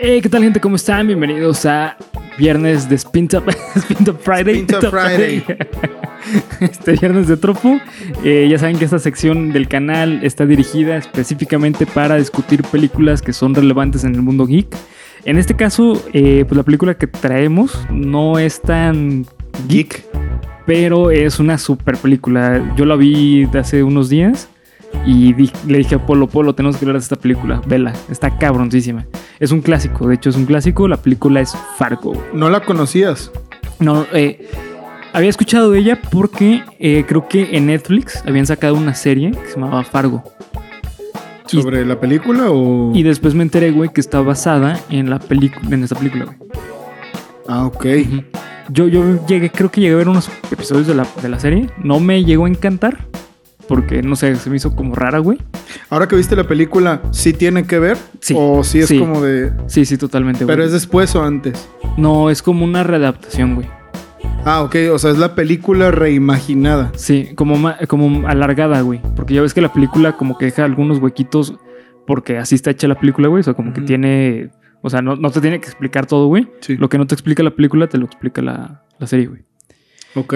Hey, ¿qué tal gente? ¿Cómo están? Bienvenidos a Viernes de Spin Top, Spin Top Friday. Spin Top Friday. Este viernes de Tropo. Eh, ya saben que esta sección del canal está dirigida específicamente para discutir películas que son relevantes en el mundo geek. En este caso, eh, pues la película que traemos no es tan geek, pero es una super película. Yo la vi de hace unos días y di- le dije a Polo, Polo, tenemos que hablar de esta película. Vela, está cabroncísima. Es un clásico, de hecho es un clásico. La película es Fargo. No la conocías. No, eh, había escuchado de ella porque eh, creo que en Netflix habían sacado una serie que se llamaba Fargo. Y- ¿Sobre la película o...? Y después me enteré, güey, que está basada en la película, en esta película, güey. Ah, ok. Yo, yo llegué, creo que llegué a ver unos episodios de la, de la serie. No me llegó a encantar. Porque, no sé, se me hizo como rara, güey. Ahora que viste la película, ¿sí tiene que ver? Sí. ¿O sí es Sí. como de...? Sí, sí, totalmente, güey. ¿Pero es después o antes? No, es como una readaptación, güey. Ah, ok. O sea, es la película reimaginada. Sí, como, como alargada, güey. Porque ya ves que la película como que deja algunos huequitos porque así está hecha la película, güey. O sea, como que tiene... O sea, no, no te tiene que explicar todo, güey. Sí. Lo que no te explica la película, te lo explica la, la serie, güey. Ok.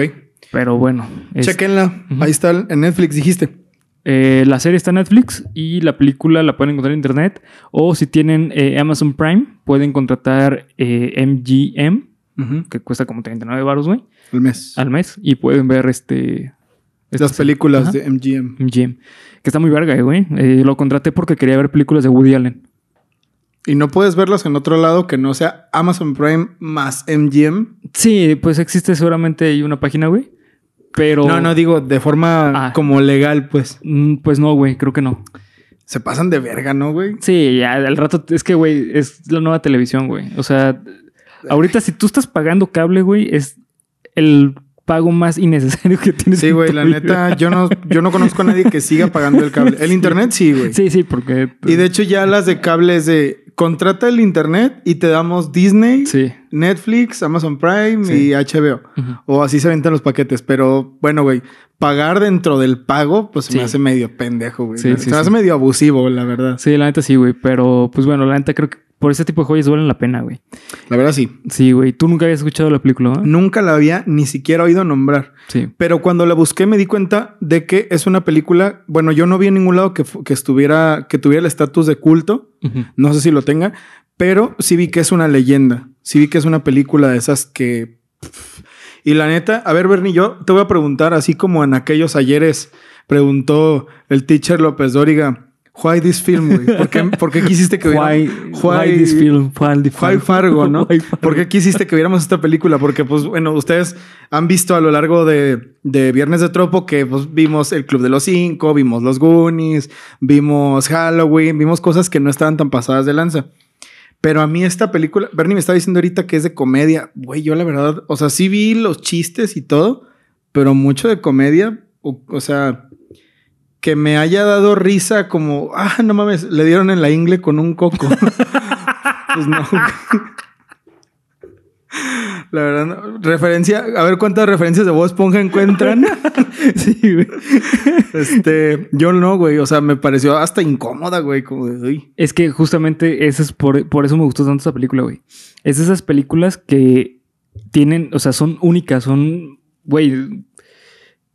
Pero bueno. es- Chequenla. Ahí está en Netflix, dijiste. eh, la serie está en Netflix y la película la pueden encontrar en internet. O si tienen eh, Amazon Prime, pueden contratar eh, MGM, Ujú. que cuesta como 39 baros, güey, El mes. al mes. Y pueden ver este... Las este- películas de MGM. MGM. Que está muy verga, eh, güey. Eh, lo contraté porque quería ver películas de Woody Allen. Y no puedes verlas en otro lado que no sea Amazon Prime más MGM. Sí, pues existe seguramente ahí una página, güey. Pero. No, no digo de forma Ah. como legal, pues. Mm, Pues no, güey, creo que no. Se pasan de verga, ¿no, güey? Sí, ya al rato. Es que, güey, es la nueva televisión, güey. O sea, ahorita si tú estás pagando cable, güey, es el pago más innecesario que tienes. Sí, güey, la vida. neta, yo no, yo no conozco a nadie que siga pagando el cable. El internet sí, güey. Sí, sí, porque. Y de hecho ya las de cable es de contrata el internet y te damos Disney, Sí. Netflix, Amazon Prime Sí. y HBO. O así se ventan los paquetes. Pero bueno, güey, pagar dentro del pago, pues se me hace medio pendejo, güey. Se me hace medio abusivo, la verdad. Sí, la neta sí, güey. Pero, pues bueno, la neta creo que por ese tipo de joyas valen la pena, güey. La verdad sí. Sí, güey. Tú nunca habías escuchado la película. Nunca la había ni siquiera oído nombrar. Sí. Pero cuando la busqué me di cuenta de que es una película, bueno, yo no vi en ningún lado que, estuviera, que tuviera el estatus de culto. No sé si lo tenga, pero sí vi que es una leyenda. Sí vi que es una película de esas que... Y la neta, a ver, Bernie, yo te voy a preguntar, así como en aquellos ayeres preguntó el teacher López Dóriga, why this film, güey? ¿Por qué, por qué quisiste que Why, viéramos- why this film? Why, the Why Fargo, ¿no? Why Fargo? ¿Por qué quisiste que viéramos esta película? Porque, pues, bueno, ustedes han visto a lo largo de, de Viernes de Tropo que pues, vimos El Club de los Cinco, vimos Los Goonies, vimos Halloween, vimos cosas que no estaban tan pasadas de lanza. Pero a mí esta película, Bernie me está diciendo ahorita que es de comedia. Güey, yo la verdad, o sea, sí vi los chistes y todo, pero mucho de comedia, o, o sea, que me haya dado risa como, ah, no mames, le dieron en la ingle con un coco. pues no. La verdad, no. referencia, a ver cuántas referencias de Bob Esponja encuentran. Sí, güey. este, yo no, güey, o sea, me pareció hasta incómoda, güey, como de, uy. Es que justamente ese es por, por eso me gustó tanto esa película, güey. Es de esas películas que tienen, o sea, son únicas, son, güey,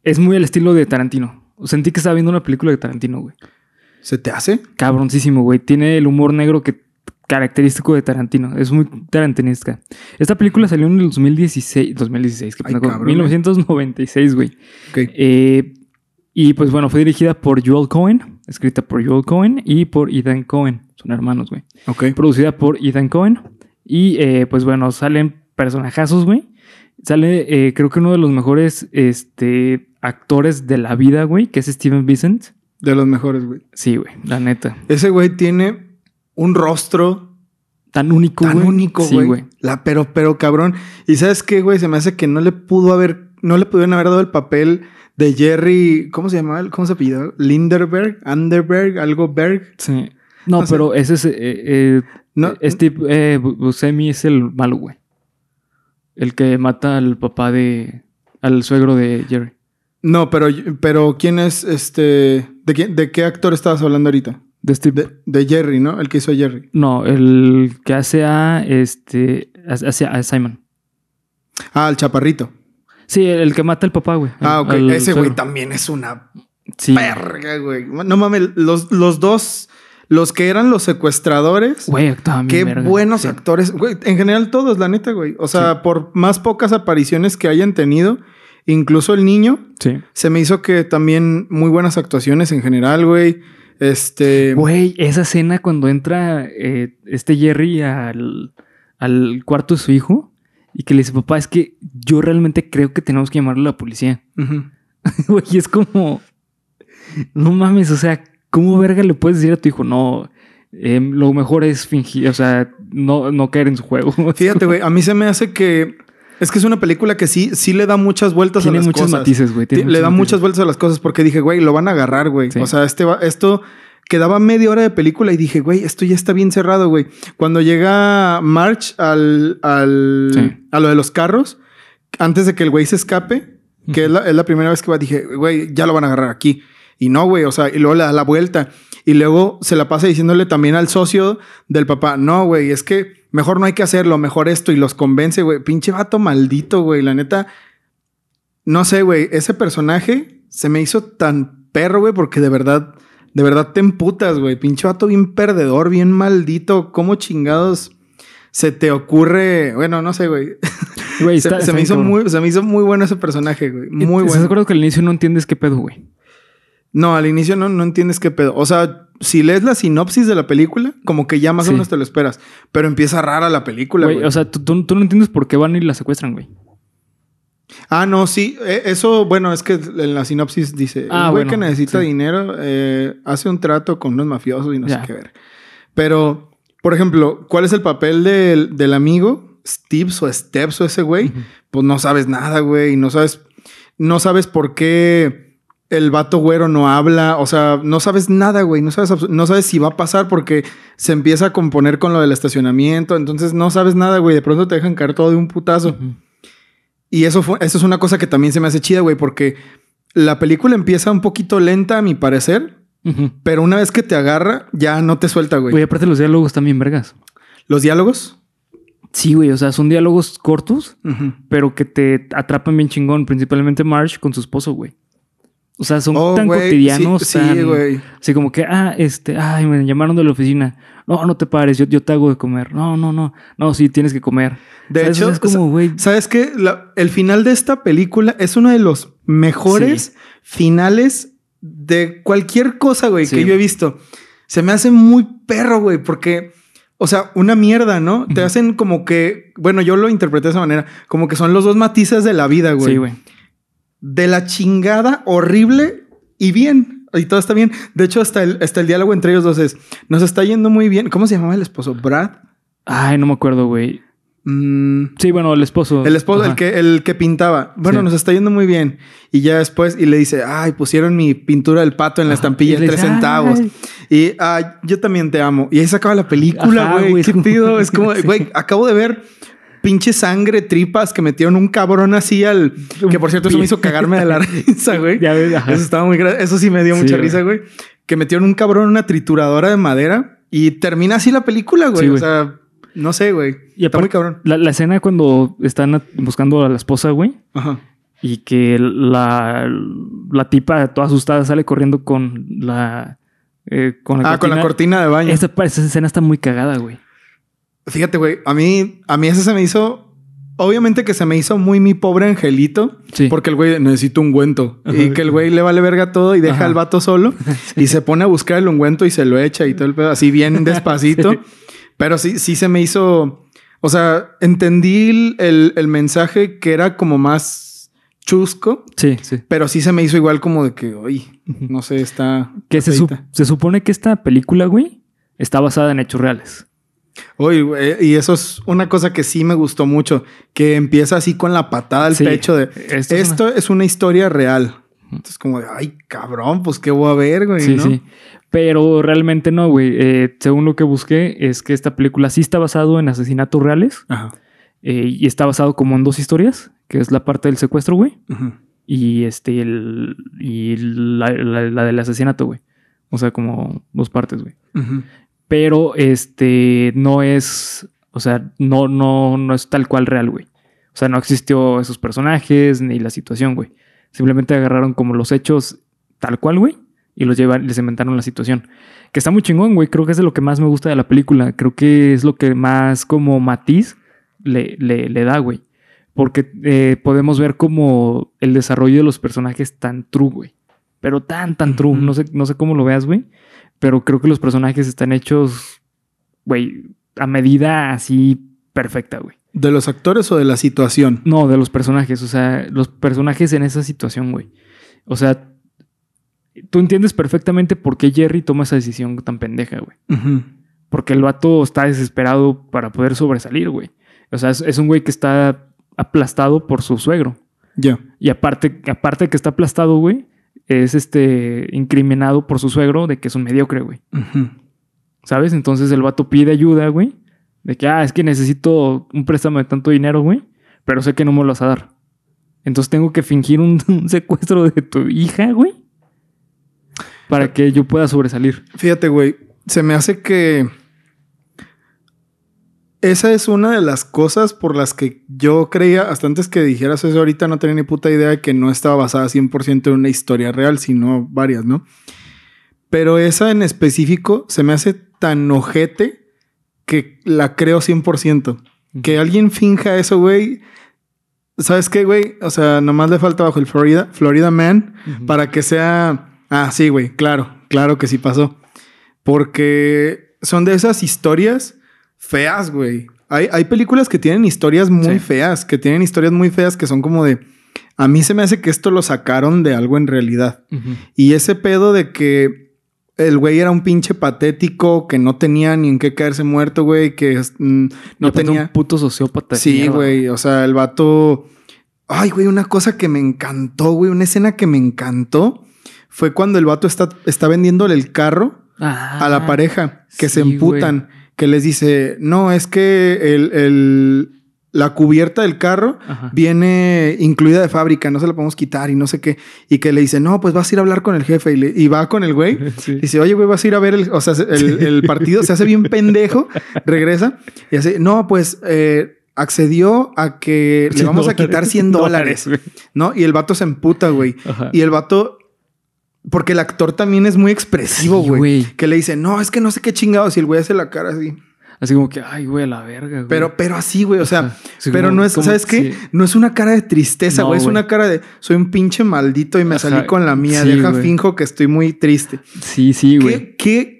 es muy el estilo de Tarantino. Sentí que estaba viendo una película de Tarantino, güey. ¿Se te hace? Cabroncísimo, güey. Tiene el humor negro que característico de Tarantino. Es muy tarantinesca. Esta película salió en el 2016. 2016, qué Ay, pendejo. cabrón, 1996, güey. Ok. Eh, y pues bueno, fue dirigida por Joel Cohen, escrita por Joel Cohen y por Ethan Cohen. Son hermanos, güey. Ok. Producida por Ethan Cohen. Y eh, pues bueno, salen personajazos, güey. Sale, eh, creo que uno de los mejores este, actores de la vida, güey, que es Steven Vincent. De los mejores, güey. Sí, güey, la neta. Ese güey tiene un rostro Tan único, tan güey. único, Sí, güey. güey. La, pero, pero cabrón. Y sabes qué, güey, se me hace que no le pudo haber, no le pudieron haber dado el papel de Jerry, ¿cómo se llamaba? ¿Cómo se apellidaba? Linderberg, Underberg, algo Berg. Sí. No, No sé. pero ese es. eh, eh, No, Steve eh, Bu- Buscemi es el malo, güey. El que mata al papá de. al suegro de Jerry. No, pero, pero ¿quién es este. ¿De, quién- de qué actor estabas hablando ahorita? De Steve. De, de Jerry, ¿no? El que hizo a Jerry. No, el que hace a este. hace a Simon. Ah, el chaparrito. Sí, el que mata al papá, güey. Ah, ok. Al- Ese güey también es una Sí. verga, güey. No mames, los, los dos, los que eran los secuestradores. Güey, actuaba bien Qué verga. buenos Sí. actores. Güey, en general todos, la neta, güey. O sea, por más pocas apariciones que hayan tenido, incluso el niño, Sí. se me hizo que también muy buenas actuaciones en general, güey. Este... Güey, esa escena cuando entra eh, este Jerry al, al cuarto de su hijo y que le dice, papá, es que yo realmente creo que tenemos que llamarle a la policía. Güey, es como, no mames, o sea, ¿cómo verga le puedes decir a tu hijo? No, em, lo mejor es fingir, o sea, no, no caer en su juego. Fíjate, güey, a mí se me hace que... Es que es una película que sí, sí le da muchas vueltas Tiene a las cosas. matices, güey. tiene Ti- le da matices. muchas vueltas a las cosas porque dije, güey, lo van a agarrar, güey. Sí. O sea, este va- esto quedaba media hora de película y dije, güey, esto ya está bien cerrado, güey. Cuando llega March al, al Sí. a lo de los carros, antes de que el güey se escape, que es, la, es la primera vez que va, dije, güey, ya lo van a agarrar aquí. Y no, güey, o sea, y luego le da la vuelta. Y luego se la pasa diciéndole también al socio del papá, no, güey, es que mejor no hay que hacerlo, mejor esto. Y los convence, güey. Pinche vato maldito, güey. La neta, no sé, güey, ese personaje se me hizo tan perro, güey, porque de verdad, de verdad te emputas, güey. Pinche vato bien perdedor, bien maldito. ¿Cómo chingados se te ocurre? Bueno, no sé, güey. Güey, Se, me hizo muy, se me hizo muy bueno ese personaje, güey. Muy ¿Estás de bueno. acuerdo que al inicio no entiendes qué pedo, güey? No, al inicio no, no entiendes qué pedo. O sea, si lees la sinopsis de la película, como que ya más Sí. o menos te lo esperas. Pero empieza rara la película, Güey, o sea, tú, tú- tú no entiendes por qué van y la secuestran, güey. Ah, no, sí. eh, Eso, bueno, es que en la sinopsis dice: Ah, un güey bueno, que necesita sí. dinero eh, hace un trato con unos mafiosos y no Ya. sé qué ver. Pero, por ejemplo, ¿cuál es el papel del, del amigo? Steves o Steps o ese güey. Pues no sabes nada, güey. No sabes, no sabes por qué el vato güero no habla. O sea, no sabes nada, güey. No sabes, no sabes si va a pasar porque se empieza a componer con lo del estacionamiento. Entonces no sabes nada, güey. De pronto te dejan caer todo de un putazo. Y eso fue, eso es una cosa que también se me hace chida, güey, porque la película empieza un poquito lenta, a mi parecer, pero una vez que te agarra, ya no te suelta, güey. Güey, aparte los diálogos también vergas. Los diálogos. Sí, güey, o sea, son diálogos cortos, pero que te atrapan bien chingón, principalmente Marsh con su esposo, güey. O sea, son Oh, tan cotidianos, Sí, tan- sí. Así como que, ah, este, ay, me llamaron de la oficina. No, no te pares, yo, yo te hago de comer. No, no, no. No, sí, tienes que comer. De ¿Sabes? O hecho, sea, es como, güey. ¿Sabes qué? La- el final de esta película es uno de los mejores finales de cualquier cosa, güey, que yo he visto. Se me hace muy perro, güey, porque, o sea, una mierda, ¿no? Te hacen como que, bueno, yo lo interpreté de esa manera, como que son los dos matices de la vida, güey. Sí, güey. De la chingada, horrible y bien. Y todo está bien. De hecho, hasta el, hasta el diálogo entre ellos dos es, nos está yendo muy bien. ¿Cómo se llamaba el esposo? ¿Brad? Ay, no me acuerdo, güey. Mm, Sí, bueno, el esposo. el esposo, el que, el que pintaba. Bueno, Sí. nos está yendo muy bien. Y ya después, y le dice, ay, pusieron mi pintura del pato en la Ajá. estampilla le tres centavos. "Ay". Y "Ay, yo también te amo. Y ahí se acaba la película, güey. ¿Qué es como- pido? Es como, Sí. güey, acabo de ver pinche sangre, tripas que metieron un cabrón así al. Que por cierto, eso me hizo cagarme de la risa, güey. Ya ves, ajá. Eso estaba muy gra- Eso sí me dio Sí, mucha güey. risa, güey. Que metieron un cabrón en una trituradora de madera y termina así la película, güey. Sí, o güey. sea, no sé, güey. Y Está muy cabrón. La, la escena cuando están buscando a la esposa, güey. Ajá. Y que la, la tipa toda asustada sale corriendo con la... eh, con la Ah, con la cortina de baño. Esa, esa escena está muy cagada, güey. Fíjate, güey, a mí, a mí ese se me hizo. Obviamente que se me hizo muy mi pobre angelito. Sí. Porque el güey necesita ungüento. Y que el güey le vale verga todo y deja Ajá. al vato solo. Y se pone a buscar el ungüento y se lo echa y todo el pedo. Así bien despacito. Sí. Pero sí, sí se me hizo. O sea, entendí el, el- mensaje que era como más chusco. Sí, sí. Pero sí se me hizo igual como de que, oye, no sé, está. Que se, se supone que esta película, güey, está basada en hechos reales. Oye, y eso es una cosa que sí me gustó mucho, que empieza así con la patada al Sí, pecho de esto esto, es es, una... historia real. Entonces como de, ay, cabrón, pues qué voy a ver, güey, Sí, ¿no? sí. Pero realmente no, güey. Eh, según lo que busqué, es que esta película sí está basado en asesinatos reales Ajá. eh, y está basado como en dos historias, que es la parte del secuestro, güey, Ujú. y este el, y la, la- la del asesinato, güey. O sea, como dos partes, güey. Ujú. Pero este no es, o sea, no, no, no es tal cual real, güey. O sea, no existió esos personajes ni la situación, güey. Simplemente agarraron como los hechos tal cual, güey, y los llevan, les inventaron la situación. Que está muy chingón, güey. Creo que es de lo que más me gusta de la película. Creo que es lo que más como matiz le, le, le da, güey. Porque eh, podemos ver como el desarrollo de los personajes tan true, güey. Pero tan, tan true. No sé, no sé cómo lo veas, güey. Pero creo que los personajes están hechos, güey, a medida así perfecta, güey. ¿De los actores o de la situación? No, de los personajes. O sea, los personajes en esa situación, güey. O sea, tú entiendes perfectamente por qué Jerry toma esa decisión tan pendeja, güey. Porque el vato está desesperado para poder sobresalir, güey. O sea, es, es un güey que está aplastado por su suegro. Ya. Y aparte, aparte que está aplastado, güey, es este incriminado por su suegro de que es un mediocre, güey. ¿Sabes? Entonces el vato pide ayuda, güey. De que, ah, es que necesito un préstamo de tanto dinero, güey. Pero sé que no me lo vas a dar. Entonces tengo que fingir un, un secuestro de tu hija, güey. Para que yo pueda sobresalir. Fíjate, güey, se me hace que esa es una de las cosas por las que yo creía, hasta antes que dijeras eso ahorita, no tenía ni puta idea de que no estaba basada 100% en una historia real, sino varias, ¿no? Pero esa en específico se me hace tan ojete que la creo 100%. Que alguien finja eso, güey. ¿Sabes qué, güey? O sea, nomás le falta bajo el Florida, Florida Man para que sea. Ah, sí, güey, claro, claro que sí pasó. Porque son de esas historias feas, güey. Hay, hay películas que tienen historias muy Sí. feas, que tienen historias muy feas que son como de. A mí se me hace que esto lo sacaron de algo en realidad. Y ese pedo de que el güey era un pinche patético, que no tenía ni en qué caerse muerto, güey, que mm, no tenía. Un puto sociópata. Sí, güey. O sea, el vato. Ay, güey, una cosa que me encantó, güey. Una escena que me encantó fue cuando el vato está, está vendiéndole el carro Ah, a la pareja, que se emputan, que les dice, no, es que el, el- la cubierta del carro Ajá. viene incluida de fábrica, no se la podemos quitar y no sé qué. Y que le dice, no, pues vas a ir a hablar con el jefe. Y, le- y va con el güey. Sí. Dice, oye, güey, vas a ir a ver el, o sea, el, el partido, se hace bien pendejo, regresa y hace, no, pues eh, accedió a que le 100 vamos a quitar dólares. 100 dólares. ¿no? Y el vato se emputa, güey. Ajá. Y el vato, porque el actor también es muy expresivo, güey. que le dice, no, es que no sé qué chingados. Y el güey hace la cara así. Así como que, ay, güey, la verga, güey. Pero, pero así, güey. O sea. Sí, pero como- no es, como- ¿sabes qué? sí. No es una cara de tristeza, No, güey. es una cara de soy un pinche maldito y me Ajá. salí con la mía. Deja güey. finjo que estoy muy triste. Sí, sí, ¿Qué, güey. qué,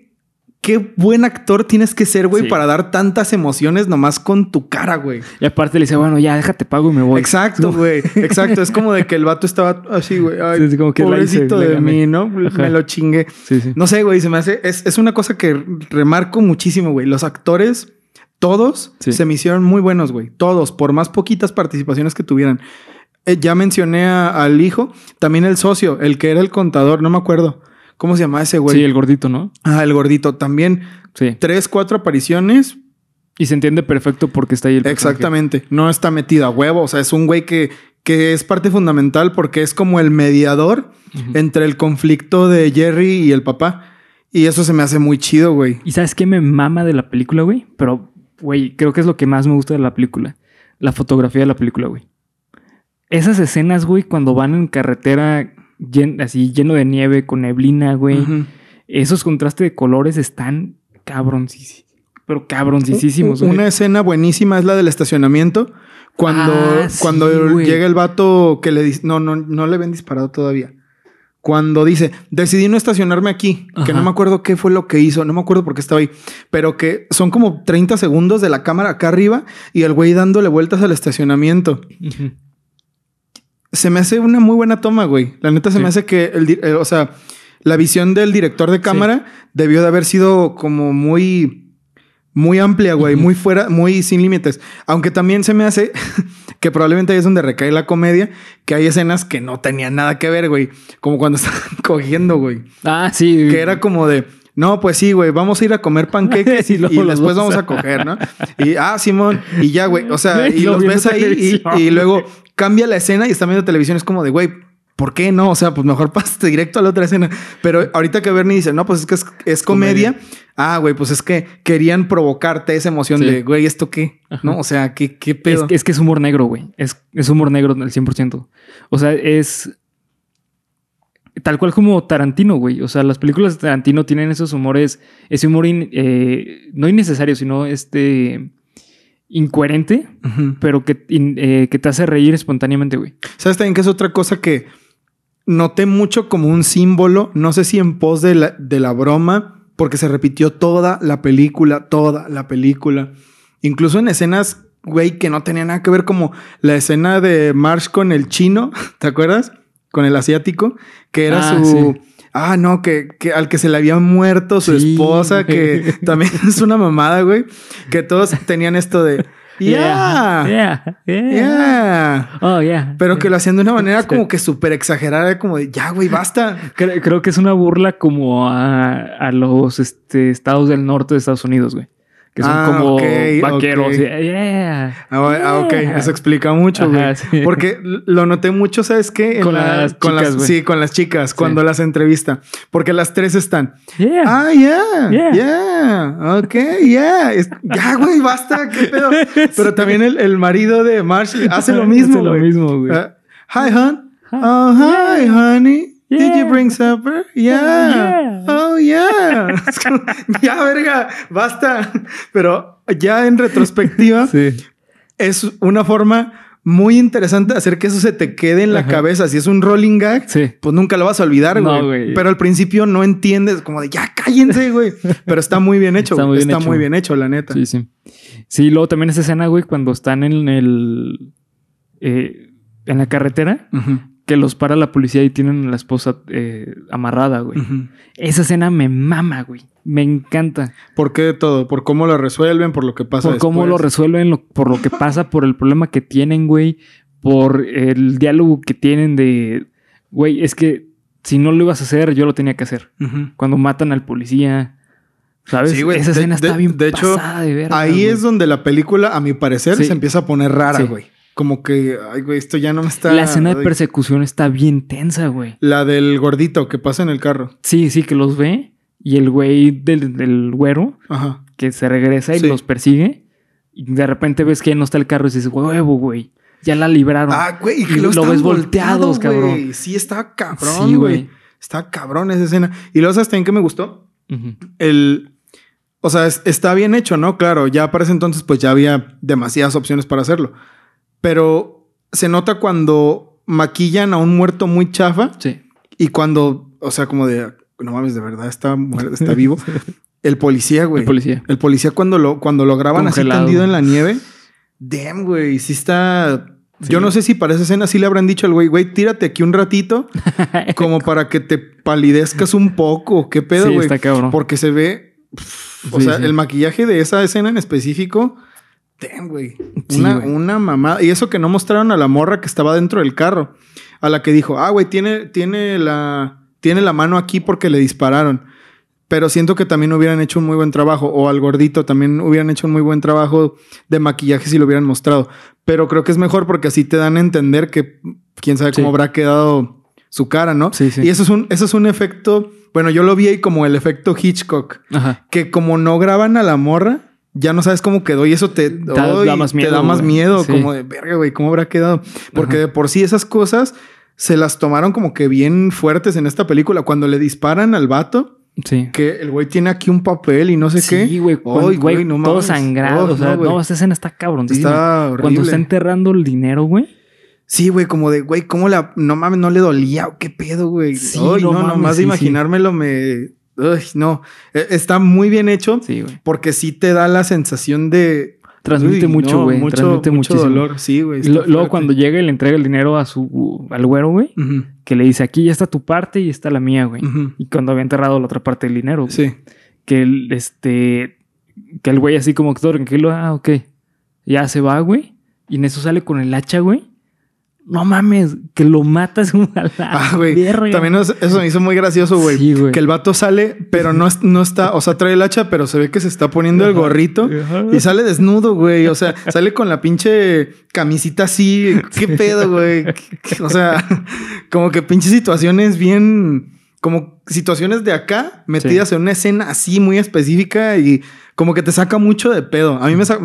qué buen actor tienes que ser, güey, Sí. para dar tantas emociones nomás con tu cara, güey. Y aparte le dice, bueno, ya, déjate pago y me voy. Exacto, güey. Exacto. Es como de que el vato estaba así, güey. Ay, Sí, como que hice, pobrecito la de mí, ¿no? Ajá. Me lo chingué. Sí, sí. No sé, güey, se me hace. Es, es una cosa que remarco muchísimo, güey. Los actores, todos, se me hicieron muy buenos, güey. Todos, por más poquitas participaciones que tuvieran. Eh, ya mencioné a- al hijo, también el socio, el que era el contador, no me acuerdo. ¿Cómo se llama ese güey? Sí, el gordito, ¿no? Ah, el gordito. También Sí. tres, cuatro apariciones. Y se entiende perfecto porque está ahí el personaje. Exactamente. No está metido a huevo. O sea, es un güey que, que es parte fundamental porque es como el mediador entre el conflicto de Jerry y el papá. Y eso se me hace muy chido, güey. ¿Y sabes qué me mama de la película, güey? Pero, güey, creo que es lo que más me gusta de la película. La fotografía de la película, güey. Esas escenas, güey, cuando van en carretera llen- así lleno de nieve, con neblina, güey. Esos contrastes de colores están cabroncísimos. Pero cabroncísimos, güey. Una escena buenísima es la del estacionamiento. Cuando, Ah, sí, cuando güey. llega el vato que le dice, no, no, no le ven disparado todavía. Cuando dice, decidí no estacionarme aquí, que no me acuerdo qué fue lo que hizo, no me acuerdo por qué estaba ahí, pero que son como 30 segundos de la cámara acá arriba y el güey dándole vueltas al estacionamiento. Se me hace una muy buena toma, güey. La neta se Sí. me hace que, el, eh, o sea, la visión del director de cámara debió de haber sido como muy, muy amplia, güey, muy fuera, muy sin límites. Aunque también se me hace que probablemente ahí es donde recae la comedia, que hay escenas que no tenían nada que ver, güey. Como cuando estaban cogiendo, güey. Ah, sí. Que era como de, no, pues sí, güey, vamos a ir a comer panqueques Y después vamos a coger, ¿no? Y, ah, Simón, y ya, güey, o sea, y Lo los ves ahí y, y luego cambia la escena y están viendo televisión. Es como de, güey, ¿Por qué no? O sea, pues mejor pasaste directo a la otra escena. Pero ahorita que Bernie dice, no, pues es que es, comedia. Ah, güey, pues es que querían provocarte esa emoción de, güey, ¿esto qué? ¿No? O sea, ¿qué, qué pedo? Es, es que es humor negro, güey. Es, es humor negro al 100%. O sea, es tal cual como Tarantino, güey. O sea, las películas de Tarantino tienen esos humores, ese humor eh, no innecesario, sino este incoherente, pero que, eh, que, te hace reír espontáneamente, güey. ¿Sabes también que es otra cosa que noté mucho como un símbolo? No sé si en pos de la, de la broma, porque se repitió toda la película, toda la película. Incluso en escenas, güey, que no tenían nada que ver, como la escena de Marsh con el chino, ¿te acuerdas? Con el asiático, que era ah, su... Ah, no, que, que, al que se le había muerto su esposa, que también es una mamada, güey. Que todos tenían esto de... Yeah, yeah, yeah, Oh, yeah. Pero que lo hacían de una manera como que súper exagerada, como de ya, güey, basta. Creo, que es una burla como a, a los este, estados del norte de Estados Unidos, güey que son ah, como vaqueros. Ah, ah, ok, eso explica mucho, güey. Porque lo noté mucho, ¿sabes qué? con, las chicas, Sí, con las chicas, cuando las entrevista. Porque las tres están. Ah, yeah, yeah, yeah, ok, yeah. ya, güey, basta, qué pedo. Pero también el, el marido de Marsh hace lo mismo, Hace lo mismo, güey. hi, hon. Oh, hi, honey. Did you bring supper? Yeah. Oh, yeah. ya, verga, basta. Pero ya en retrospectiva, es una forma muy interesante de hacer que eso se te quede en la cabeza. Si es un rolling gag, pues nunca lo vas a olvidar, güey. Pero al principio no entiendes, como de ya cállense, güey. Pero está muy bien hecho. Está, muy bien, está hecho. muy bien hecho, la neta. Sí, sí. Sí, luego también esa escena, güey, cuando están en el. Eh, en la carretera que los para la policía y tienen a la esposa eh, amarrada, güey. Esa escena me mama, güey. Me encanta. ¿Por qué todo? ¿Por cómo lo resuelven? ¿Por lo que pasa Por cómo lo resuelven, por lo que pasa, por el problema que tienen, güey. Por el diálogo que tienen de... Güey, es que si no lo ibas a hacer, yo lo tenía que hacer. Cuando matan al policía... ¿Sabes? Sí, güey. Esa escena está bien de hecho, de Ahí es donde la película, a mi parecer, se empieza a poner rara, güey como que, ay, güey, esto ya no me está. La escena de persecución está bien tensa, güey. La del gordito que pasa en el carro. Sí, sí, que los ve. Y el güey del, del güero, Ajá. que se regresa y los persigue. Y de repente ves que no está el carro y dices, huevo, güey. Ya la libraron. Ah, güey, y que lo, ves volteados, cabrón. Sí, está cabrón, güey. Está cabrón esa escena. Y luego, ¿sabes también que me gustó? El. O sea, está bien hecho, ¿no? Claro, ya para ese entonces, pues ya había demasiadas opciones para hacerlo. Pero se nota cuando maquillan a un muerto muy chafa. Sí. Y cuando, o sea, como de, no mames, de verdad está, está vivo. El policía, güey. El policía. El policía cuando lo, cuando lo graban así tendido en la nieve. Damn, güey. Sí está. Yo no sé si para esa escena sí le habrán dicho al güey, güey, tírate aquí un ratito como para que te palidezcas un poco. ¿Qué pedo, güey? está cabrón. Porque se ve. o sea, el maquillaje de esa escena en específico Damn, güey. una, una mamada. Y eso que no mostraron a la morra que estaba dentro del carro. A la que dijo, ah, güey, tiene, tiene, la, tiene la mano aquí porque le dispararon. Pero siento que también hubieran hecho un muy buen trabajo. O al gordito también hubieran hecho un muy buen trabajo de maquillaje si lo hubieran mostrado. Pero creo que es mejor porque así te dan a entender que quién sabe cómo habrá quedado su cara, ¿no? Sí, sí. Y eso es un, eso es un efecto. Bueno, yo lo vi ahí como el efecto Hitchcock. Ajá. Que como no graban a la morra, ya no sabes cómo quedó y eso te, da, más miedo. Te da más miedo, como de verga, güey, ¿cómo habrá quedado? Porque de por sí esas cosas se las tomaron como que bien fuertes en esta película. Cuando le disparan al vato, Sí. Que el güey tiene aquí un papel y no sé qué. Sí, güey. güey, no todo sangrado. o sea, no, esta escena está cabrón. Está horrible. Cuando está enterrando el dinero, güey. Sí, güey, como de, güey, ¿cómo la... No mames, no le dolía. ¿Qué pedo, güey? Sí, no, no, nomás de imaginármelo me no, e, está muy bien hecho. Sí, güey. Porque sí te da la sensación de... Transmite mucho, güey. mucho, Transmite mucho dolor. Sí, güey. luego cuando llega y le entrega el dinero a su... Al güero, güey. Que le dice, aquí ya está tu parte y está la mía, güey. Y cuando había enterrado la otra parte del dinero. Sí. Que el, este... Que el güey así como que todo tranquilo. Ah, ok. Ya se va, güey. Y en eso sale con el hacha, güey no mames, que lo matas a la Ah, güey. También eso, eso me hizo muy gracioso, güey. Sí, que el vato sale, pero no, no está, o sea, trae el hacha, pero se ve que se está poniendo el gorrito Ajá. y sale desnudo, güey. O sea, sale con la pinche camisita así. ¿Qué pedo, güey? O sea, como que pinche situaciones bien, como situaciones de acá metidas en una escena así muy específica y como que te saca mucho de pedo. A mí me saca.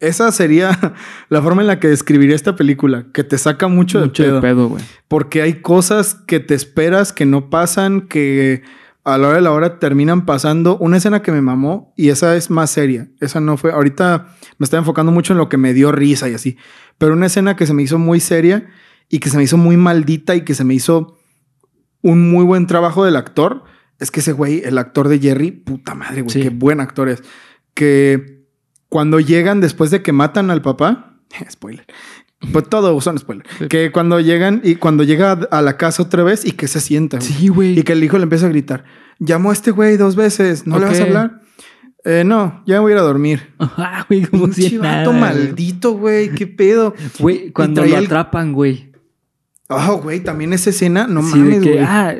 Esa sería la forma en la que describiría esta película, que te saca mucho, Mucho de pedo. de pedo, güey. Porque hay cosas que te esperas que no pasan, que a la hora de la hora terminan pasando. Una escena que me mamó y esa es más seria. Esa no fue. Ahorita me estaba enfocando mucho en lo que me dio risa y así. Pero una escena que se me hizo muy seria y que se me hizo muy maldita y que se me hizo un muy buen trabajo del actor. Es que ese güey, el actor de Jerry, puta madre, güey, Sí. qué buen actor es. Que cuando llegan después de que matan al papá, spoiler. Pues todo son spoiler. Sí. Que cuando llegan y cuando llega a la casa otra vez y que se sienta. güey. Sí, güey. Y que el hijo le empieza a gritar: Llamó a este güey dos veces, ¿no le vas a hablar? "Eh, no, ya me voy a ir a dormir. Ajá, güey, como si vato nada. maldito, güey, qué pedo. Güey, cuando lo el- atrapan, güey. Oh, güey, también esa escena, no Sí, mames, que, güey. ah,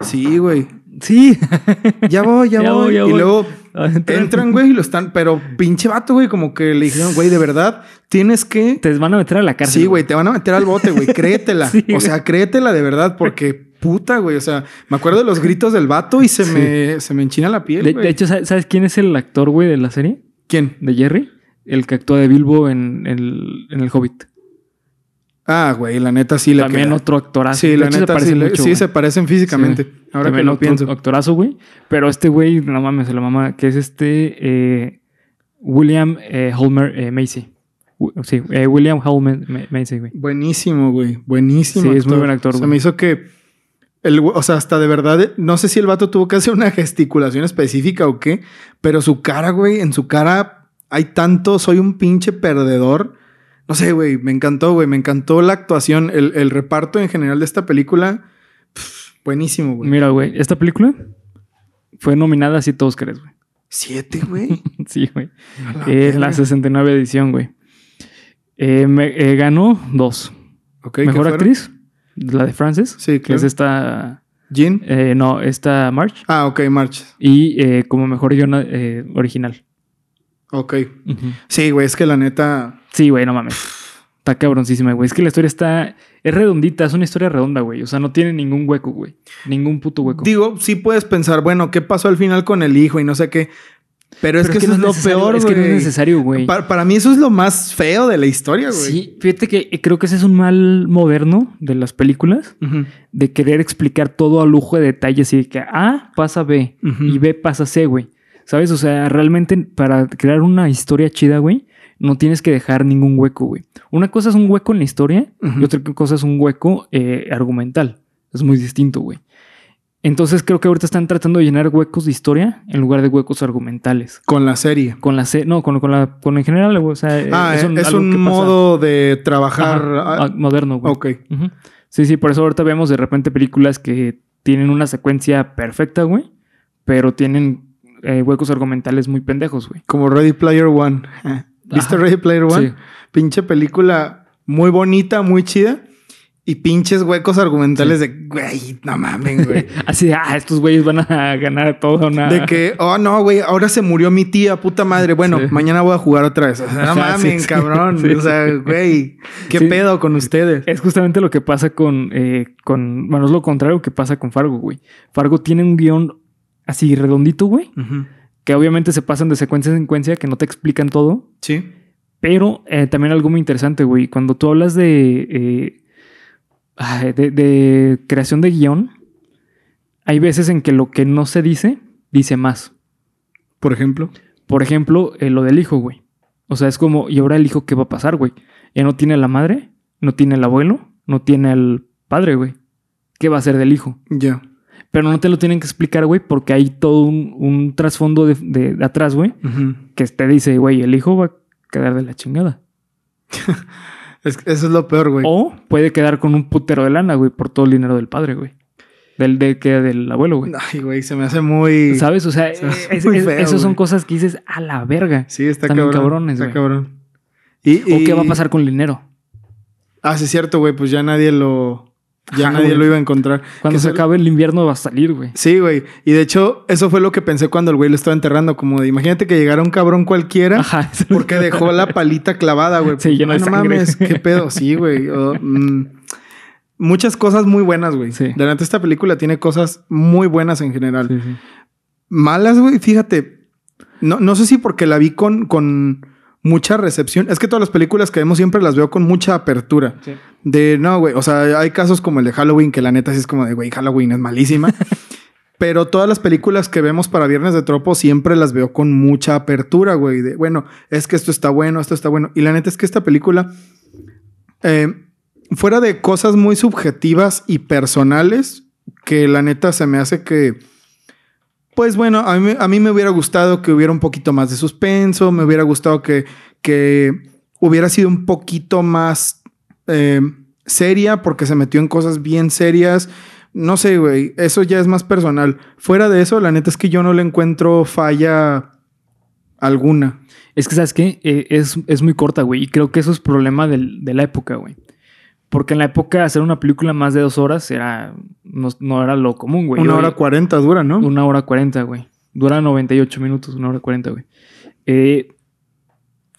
Sí, güey. Sí. Ya voy, ya, Ya voy. voy, ya y voy. luego entran, güey, y lo están, pero pinche vato, güey, como que le dijeron, güey, de verdad, tienes que. Te van a meter a la cárcel. Sí, güey, te van a meter al bote, güey. Créetela. Sí, o sea, créetela de verdad, porque puta, güey. O sea, me acuerdo de los gritos del vato y se, Sí. me, se me enchina la piel. De, güey. de hecho, ¿sabes quién es el actor, güey, de la serie? ¿Quién? De Jerry. El que actúa de Bilbo en el, en el Hobbit. Ah, güey, la neta sí le También queda. otro actorazo. Sí, la hecho, neta sí, parecen le- mucho, sí se parecen físicamente. Sí. Ahora que lo pienso. actorazo, güey. Pero este güey, no mames, se la mama, que es este eh, William eh, Holmer eh, Macy. Sí, eh, William Holmer Ma- Macy, güey. Buenísimo, güey. Buenísimo. Sí, es muy buen actor, Se güey. me hizo que. El, o sea, hasta de verdad, no sé si el vato tuvo que hacer una gesticulación específica o qué, pero su cara, güey, en su cara hay tanto, soy un pinche perdedor. No sé, güey, me encantó, güey, me encantó la actuación, el, el reparto en general de esta película. pf, buenísimo, güey. Mira, güey, esta película fue nominada así todos crees, güey. Siete, güey. Sí, güey. A la Es la verga. 69 edición, güey. Eh, me- eh, ganó dos. Ok, ¿qué Mejor actriz, la de Frances, Sí, que claro. es esta... Jean. eh, no, esta March. Ah, ok, March. Y eh, como mejor guion eh, original. Ok. Sí, güey, es que la neta. Sí, güey, no mames. Está cabroncísima, güey. Es que la historia está... Es redondita, es una historia redonda, güey. O sea, no tiene ningún hueco, güey. Ningún puto hueco. Digo, sí puedes pensar, bueno, ¿qué pasó al final con el hijo y no sé qué? Pero, es que, eso no es lo peor, Es que no es necesario, güey. Pa- Para, mí eso es lo más feo de la historia, güey. Sí, fíjate que eh, creo que ese es un mal moderno de las películas. De querer explicar todo a lujo de detalles y de que A pasa B y B pasa C, güey. ¿Sabes? O sea, realmente para crear una historia chida, güey, no tienes que dejar ningún hueco, güey. Una cosa es un hueco en la historia y otra cosa es un hueco eh, argumental. Es muy distinto, güey. Entonces creo que ahorita están tratando de llenar huecos de historia en lugar de huecos argumentales. Con la serie. Con la C, no, con, con la, con en general, güey. O sea, eh, ah, es un, pasa- modo de trabajar. Ajá, ah, ah, moderno, güey. ok. Sí, sí, por eso ahorita vemos de repente películas que tienen una secuencia perfecta, güey, pero tienen eh, huecos argumentales muy pendejos, güey. Como Ready Player One. ¿Viste Ajá. Ready Player One? Sí. Pinche película muy bonita, muy chida. Y pinches huecos argumentales de, güey, no mames, güey. Así de, ah, estos güeyes van a ganar todo una... De que, oh no, güey, ahora se murió mi tía, puta madre. Bueno, Sí. mañana voy a jugar otra vez. O sea, no sí, mames, sí. cabrón. Sí, o sea, güey, ¿qué Sí. pedo con ustedes? Es justamente lo que pasa con, eh, con... Bueno, es lo contrario que pasa con Fargo, güey. Fargo tiene un guion así redondito, güey. Que obviamente se pasan de secuencia en secuencia, que no te explican todo, Sí. Pero eh, también algo muy interesante, güey. Cuando tú hablas de, eh, ay, de, de creación de guion, hay veces en que lo que no se dice, dice más. Por ejemplo. Por ejemplo, eh, lo del hijo, güey. O sea, es como, ¿y ahora el hijo qué va a pasar, güey? Ya no tiene a la madre, no tiene el abuelo, no tiene al padre, güey. ¿Qué va a hacer del hijo? Ya. Pero no te lo tienen que explicar, güey, porque hay todo un, un trasfondo de, de- de atrás, güey, que te dice, güey, el hijo va a quedar de la chingada. Es- eso es lo peor, güey. O puede quedar con un putero de lana, güey, por todo el dinero del padre, güey. Del de que del abuelo, güey. Ay, güey, se me hace muy. ¿Sabes? O sea, se es- es- feo, son cosas que dices a la verga. Sí, está bien cabrón. cabrones, está cabrón. Y, ¿O y- qué va a pasar con el dinero? Ah, sí, es cierto, güey. Pues ya nadie lo. Ya Ajá, nadie güey. lo iba a encontrar. Cuando Que se acabe el invierno va a salir, güey. Sí, güey. Y de hecho, eso fue lo que pensé cuando el güey lo estaba enterrando. Como de, imagínate que llegara un cabrón cualquiera. Ajá. Porque que- dejó la palita clavada, güey. Sí, de no sangre. mames, qué pedo. Sí, güey. Oh, mm. Muchas cosas muy buenas, güey. Sí. Neta, esta película tiene cosas muy buenas en general. Sí, sí. Malas, güey, fíjate. No, no sé si porque la vi con, con mucha recepción. Es que todas las películas que vemos siempre las veo con mucha apertura. Sí. De no, güey. O sea, hay casos como el de Halloween, que la neta sí es como de, güey, Halloween es malísima. Pero todas las películas que vemos para Viernes de Tropo siempre las veo con mucha apertura, güey. De, bueno, es que esto está bueno, esto está bueno. Y la neta es que esta película, eh, fuera de cosas muy subjetivas y personales, que la neta se me hace que, pues bueno, a mí, me hubiera gustado que hubiera un poquito más de suspenso, me hubiera gustado que, que hubiera sido un poquito más eh, seria, porque se metió en cosas bien serias. No sé, güey, eso ya es más personal. Fuera de eso, la neta es que yo no le encuentro falla alguna. Es que, ¿sabes qué? Eh, es, es muy corta, güey. Y creo que eso es problema del- de la época, güey. Porque en la época hacer una película más de dos horas era no, no era lo común, güey. Una Hoy- hora cuarenta dura, ¿no? Una hora cuarenta, güey. Dura 98 minutos, una hora cuarenta, güey. Eh,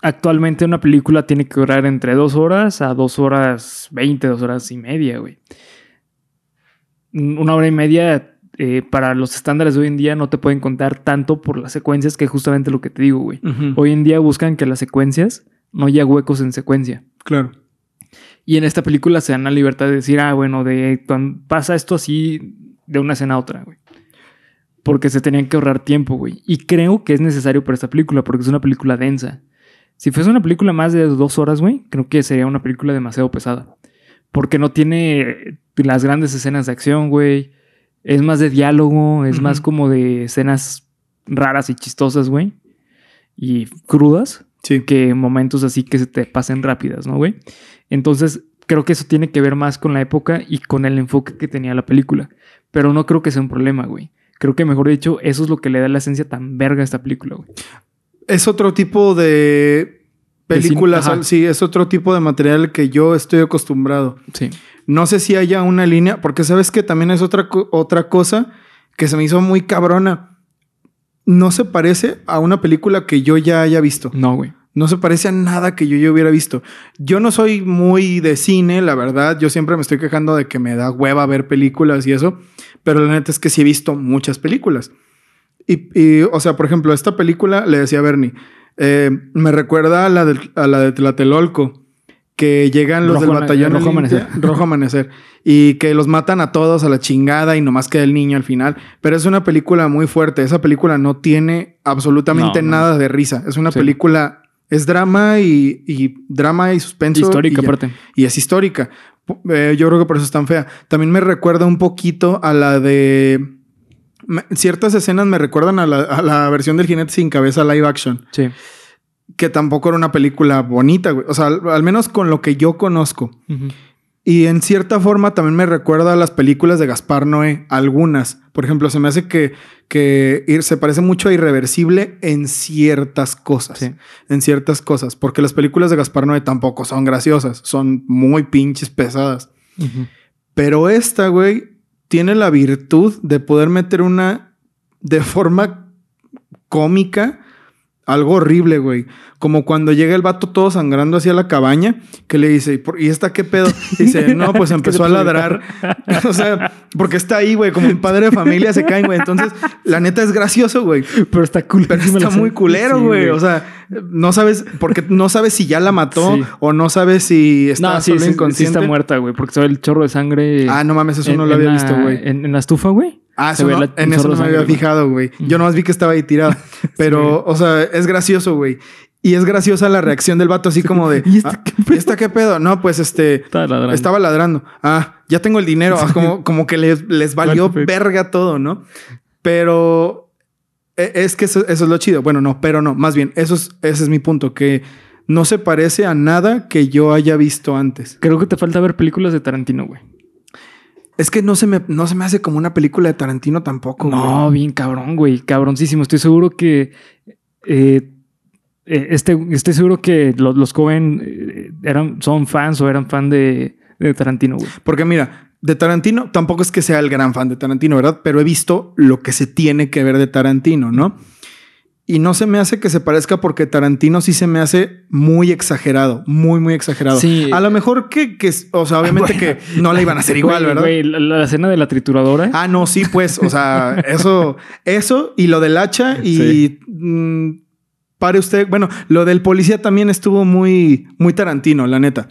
actualmente una película tiene que durar entre dos horas a dos horas veinte, dos horas y media, güey. Una hora y media eh, para los estándares de hoy en día no te pueden contar tanto por las secuencias que es justamente lo que te digo, güey. Hoy en día buscan que las secuencias no haya huecos en secuencia. Claro. Y en esta película se dan la libertad de decir, ah, bueno, de pasa esto así de una escena a otra, güey. Porque se tenían que ahorrar tiempo, güey. Y creo que es necesario para esta película, porque es una película densa. Si fuese una película más de dos horas, güey, creo que sería una película demasiado pesada. Porque no tiene las grandes escenas de acción, güey. Es más de diálogo, es más como de escenas raras y chistosas, güey. Y crudas Sí. que momentos así que se te pasen rápidas, ¿no, güey? Entonces, creo que eso tiene que ver más con la época y con el enfoque que tenía la película. Pero no creo que sea un problema, güey. Creo que, mejor dicho, eso es lo que le da la esencia tan verga a esta película, güey. Es otro tipo de películas. sí, es otro tipo de material que yo estoy acostumbrado. Sí. No sé si haya una línea, porque sabes que también es otra, otra cosa que se me hizo muy cabrona. No se parece a una película que yo ya haya visto. No, güey. No se parece a nada que yo ya hubiera visto. Yo no soy muy de cine, la verdad. Yo siempre me estoy quejando de que me da hueva ver películas y eso. Pero la neta es que sí he visto muchas películas. Y, y, o sea, por ejemplo, esta película, le decía a Bernie, eh, me recuerda a la, del- a la de Tlatelolco, que llegan los Rojo del batallón Rojo Amanecer. Rojo Amanecer, y que los matan a todos a la chingada y nomás queda el niño al final. Pero es una película muy fuerte. Esa película no tiene absolutamente No, no. nada de risa. Es una Sí. película, es drama y, y drama y suspenso. Histórica, y aparte. Y es histórica. Eh, yo creo que por eso es tan fea. También me recuerda un poquito a la de... me- ciertas escenas me recuerdan a la, a la versión del jinete sin cabeza live action. Sí. Que tampoco era una película bonita, güey. O sea, al, al menos con lo que yo conozco. Y en cierta forma también me recuerda a las películas de Gaspar Noé, algunas. Por ejemplo, se me hace que, que ir- se parece mucho a Irreversible en ciertas cosas. Sí. En ciertas cosas. Porque las películas de Gaspar Noé tampoco son graciosas. Son muy pinches pesadas. Pero esta, güey, tiene la virtud de poder meter una de forma cómica algo horrible, güey. Como cuando llega el vato todo sangrando hacia la cabaña, que le dice, "¿Y por- ¿y esta qué pedo? Dice, no, pues empezó a ladrar. o sea, porque está ahí, güey, como un padre de familia se caen, güey. Entonces, la neta es gracioso, güey. Pero está cool. Pero está muy culero, güey. O sea, no sabes, porque no sabes si ya la mató Sí. o no sabes si está no, sí, solo inconsciente. está muerta, güey. Porque se ve el chorro de sangre. Ah, no mames, eso en- no lo había la- visto, güey. En, en la estufa, güey. Ah, eso no- la- en eso no me había fijado, güey. Yo nomás vi que estaba ahí tirado. Pero, o sea, es gracioso, güey. Y es graciosa la reacción del vato así como de... ¿Y este "Ah, qué ¿y esta qué pedo? No, pues este... Estaba ladrando. Estaba ladrando. Ah, ya tengo el dinero. Ah, como, como que les, les valió verga todo, ¿no? Pero e- es que eso, eso es lo chido. Bueno, no, pero no. Más bien, eso es, ese es mi punto. Que no se parece a nada que yo haya visto antes. Creo que te falta ver películas de Tarantino, güey. Es que no se me, no se me hace como una película de Tarantino tampoco. No, bien cabrón, güey. Cabroncísimo. Estoy seguro que eh, eh, este, estoy seguro que lo- los Cohen eh, eran, son fans o eran fan de, de Tarantino, güey. Porque mira, de Tarantino, tampoco es que sea el gran fan de Tarantino, ¿verdad? Pero he visto lo que se tiene que ver de Tarantino, ¿no? Y no se me hace que se parezca porque Tarantino sí se me hace muy exagerado, muy, muy exagerado. Sí. A lo mejor que, que o sea, obviamente que no la iban a hacer igual, Güey, ¿verdad? güey, la, la escena de la trituradora. Ah, no, sí, pues, o sea, eso, eso y lo del hacha y Sí. mm, pare usted, bueno, lo del policía también estuvo muy, muy Tarantino, la neta.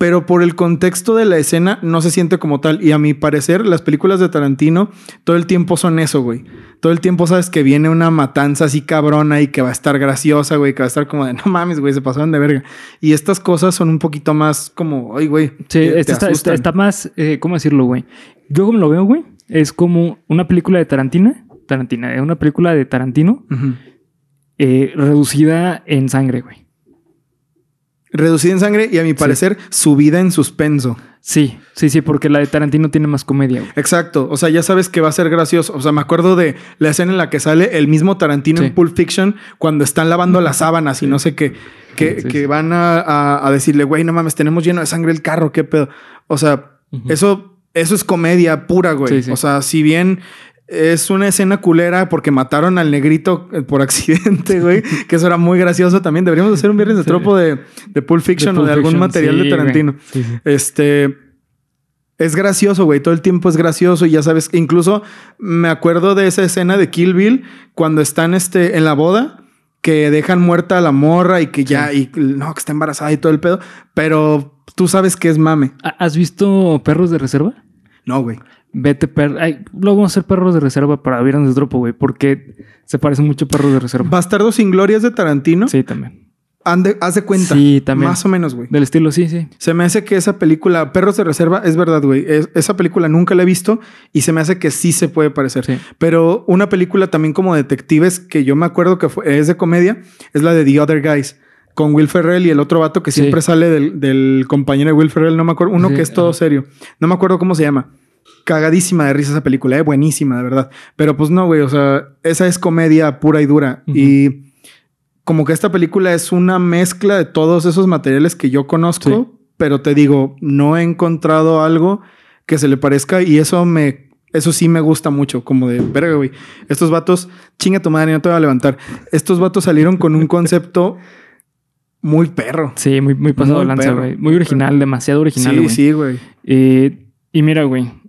Pero por el contexto de la escena no se siente como tal. Y a mi parecer, las películas de Tarantino todo el tiempo son eso, güey. Todo el tiempo sabes que viene una matanza así cabrona y que va a estar graciosa, güey, que va a estar como de no mames, güey, se pasaron de verga. Y estas cosas son un poquito más como, ay, güey. Sí, te- te este está, asustan". está- está más, eh, ¿cómo decirlo, güey? Yo como lo veo, güey, es como una película de Tarantina, Tarantina, es una película de Tarantino eh, reducida en sangre, güey. Reducida en sangre y a mi parecer subida en suspenso. Sí, sí, sí, porque la de Tarantino tiene más comedia, güey. Exacto. O sea, ya sabes que va a ser gracioso. O sea, me acuerdo de la escena en la que sale el mismo Tarantino Sí. en Pulp Fiction cuando están lavando las sábanas y no sé qué. Que, Sí, que sí. van a, a- a decirle, güey, no mames, tenemos lleno de sangre el carro, qué pedo. O sea, eso, eso es comedia pura, güey. Sí, sí. O sea, si bien es una escena culera porque mataron al negrito eh, por accidente, güey, que eso era muy gracioso también. Deberíamos hacer un viernes de Sí. tropo de, de Pulp Fiction De o de algún Fiction, material sí, de. Tarantino. Sí. Este. Es gracioso, güey. Todo el tiempo es gracioso. Y ya sabes, incluso me acuerdo de esa escena de Kill Bill cuando están este, en la boda, que dejan muerta a la morra y que ya, y no, que está embarazada y todo el pedo. Pero tú sabes que es mame. ¿Ha- ¿Has visto Perros de Reserva? No, güey. Vete, per... Ay, luego vamos a hacer Perros de Reserva para Viernes de güey, porque se parecen mucho a Perros de Reserva. Bastardo sin glorias de Tarantino. Sí, también. Ande- haz de cuenta. Sí, también. Más o menos, güey. Del estilo, sí, sí. Se me hace que esa película, Perros de Reserva, es verdad, güey. Es- esa película nunca la he visto y se me hace que sí se puede parecer. Sí. Pero una película también como detectives que yo me acuerdo que fue- es de comedia es la de The Other Guys. Con Will Ferrell y el otro vato que Sí. siempre sale del, del compañero de Will Ferrell, no me acuerdo, uno Sí, que es todo serio. No me acuerdo cómo se llama. Cagadísima de risa esa película, eh, buenísima, de verdad. Pero pues no, güey, o sea, esa es comedia pura y dura. Ujú. Y como que esta película es una mezcla de todos esos materiales que yo conozco, Sí. pero te digo, no he encontrado algo que se le parezca y eso me, eso sí me gusta mucho, como de, verga, güey, estos vatos, chinga tu madre, no te voy a levantar. Estos vatos salieron con un concepto muy perro. Sí, muy, muy pasado Muy lanza, güey. Muy original, demasiado original, sí, güey. sí, güey. Eh, y mira, güey.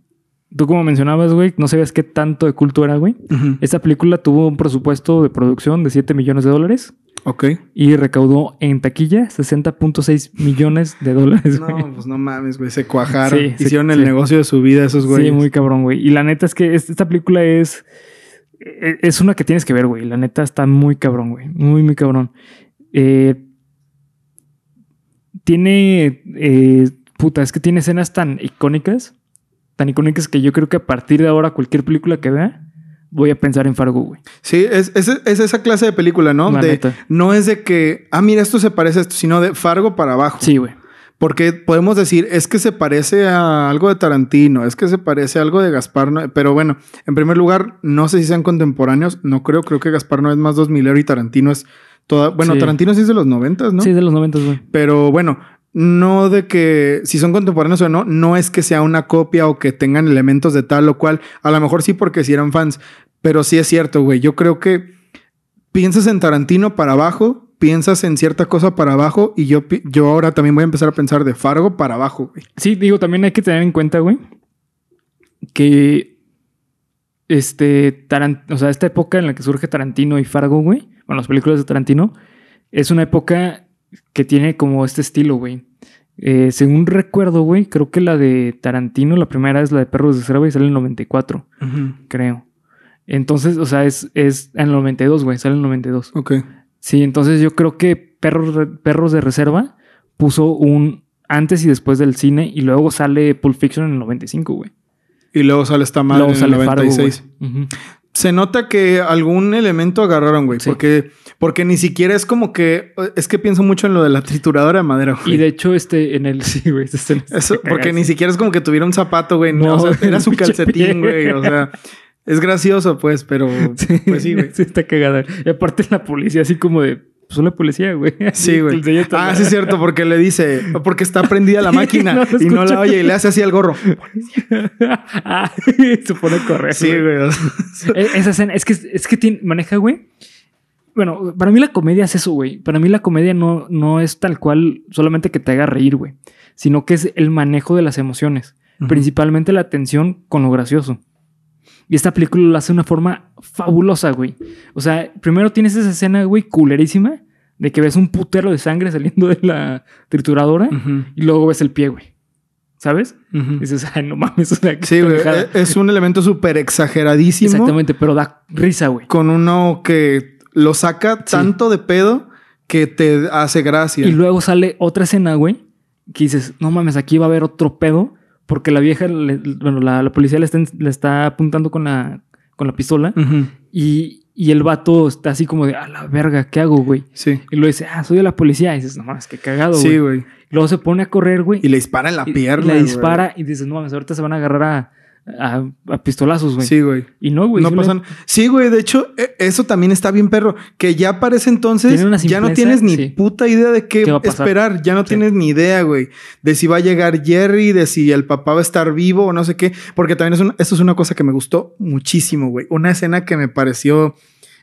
Tú como mencionabas, güey, no sabías qué tanto de culto era, güey. Ujú. Esta película tuvo un presupuesto de producción de 7 millones de dólares Ok. y recaudó en taquilla 60.6 millones de dólares. No, pues no mames, güey. Se cuajaron. Sí, se- Hicieron el sí. negocio de su vida esos güeyes. Sí, muy cabrón, güey. Y la neta es que es- esta película es. e- Es una que tienes que ver, güey. La neta está muy cabrón, güey. Muy, muy cabrón. Eh, tiene. eh, puta, es que tiene escenas tan icónicas. Tan icónicas que yo creo que a partir de ahora, cualquier película que vea, voy a pensar en Fargo, güey. Sí, es, es, es esa clase de película, ¿no? La De, neta. no es de que, ah, mira, esto se parece a esto, sino de Fargo para abajo. Sí, güey. Porque podemos decir, es que se parece a algo de Tarantino, es que se parece a algo de Gaspar, Noé. pero bueno, en primer lugar, no sé si sean contemporáneos, no creo, creo que Gaspar no es más 2000 y Tarantino es toda, bueno, Sí. Tarantino sí es de los noventas, ¿no? Sí, de los 90, güey. Pero bueno, no de que si son contemporáneos o no, no es que sea una copia o que tengan elementos de tal o cual. A lo mejor sí porque si eran fans, pero sí es cierto, güey. Yo creo que piensas en Tarantino para abajo, piensas en cierta cosa para abajo y yo, yo ahora también voy a empezar a pensar de Fargo para abajo, güey. Sí, digo, también hay que tener en cuenta, güey, que este Taran- o sea, esta época en la que surge Tarantino y Fargo, güey, bueno, las películas de Tarantino, es una época que tiene como este estilo, güey. Eh, según recuerdo, güey, creo que la de Tarantino, la primera es la de Perros de Reserva y sale en el 94, creo. Entonces, o sea, es, es en el 92, güey, sale en el 92. Ok. Sí, entonces yo creo que Perros, Perros de Reserva puso un antes y después del cine y luego sale Pulp Fiction en el 95, güey. Y luego sale esta madre Luego en sale el Fargo, 96. güey. Se nota que algún elemento agarraron, güey. Sí. Porque, porque ni siquiera es como que... Es que pienso mucho en lo de la trituradora de madera, güey. Y de hecho, este, en el... Sí, güey. está Eso, porque ni siquiera es como que tuviera un zapato, güey. No, No, o sea, era su calcetín, güey. O sea, es gracioso, pues, pero Sí, pues sí, güey. sí, está cagada. Y aparte la policía así como de... pues la policía, güey. Sí, güey. Ah, sí es cierto, porque le dice, porque está prendida la máquina No y no la oye y le hace así al gorro. ah, se pone a correr. Sí, güey. E- Esa escena, es que, es que tiene- maneja, güey. Bueno, para mí la comedia es eso, güey. Para mí la comedia no, no es tal cual solamente que te haga reír, güey. Sino que es el manejo de las emociones. Principalmente la tensión con lo gracioso. Y esta película lo hace de una forma fabulosa, güey. O sea, primero tienes esa escena, güey, culerísima. De que ves un putero de sangre saliendo de la trituradora. Y luego ves el pie, güey. ¿Sabes? dices, ay, no mames. O sea, Sí, güey. e- Es un elemento súper exageradísimo. Exactamente, pero da risa, güey. Con uno que lo saca tanto de pedo que te hace gracia. Y luego sale otra escena, güey, que dices, no mames, aquí va a haber otro pedo, porque la vieja, le- bueno, la, la policía le está, le está apuntando con la, con la pistola y, y el vato está así como de, a la verga, ¿qué hago, güey? Sí. Y luego dice, ah, soy de la policía. Y dices, no mames, qué cagado, güey. Sí, güey. Luego se pone a correr, güey. Y le dispara en la y- y pierna. le güey. dispara y dices, no mames, ahorita se van a agarrar a, a, a pistolazos, güey. Sí, güey. Y no, güey. no pasan. Sí, güey. De hecho, e- eso también está bien, perro. Que ya para ese entonces ya no tienes ni sí. puta idea de qué, esperar. Ya no Sí. tienes ni idea, güey. De si va a llegar Jerry, de si el papá va a estar vivo o no sé qué. Porque también es un- es una cosa que me gustó muchísimo, güey. Una escena que me pareció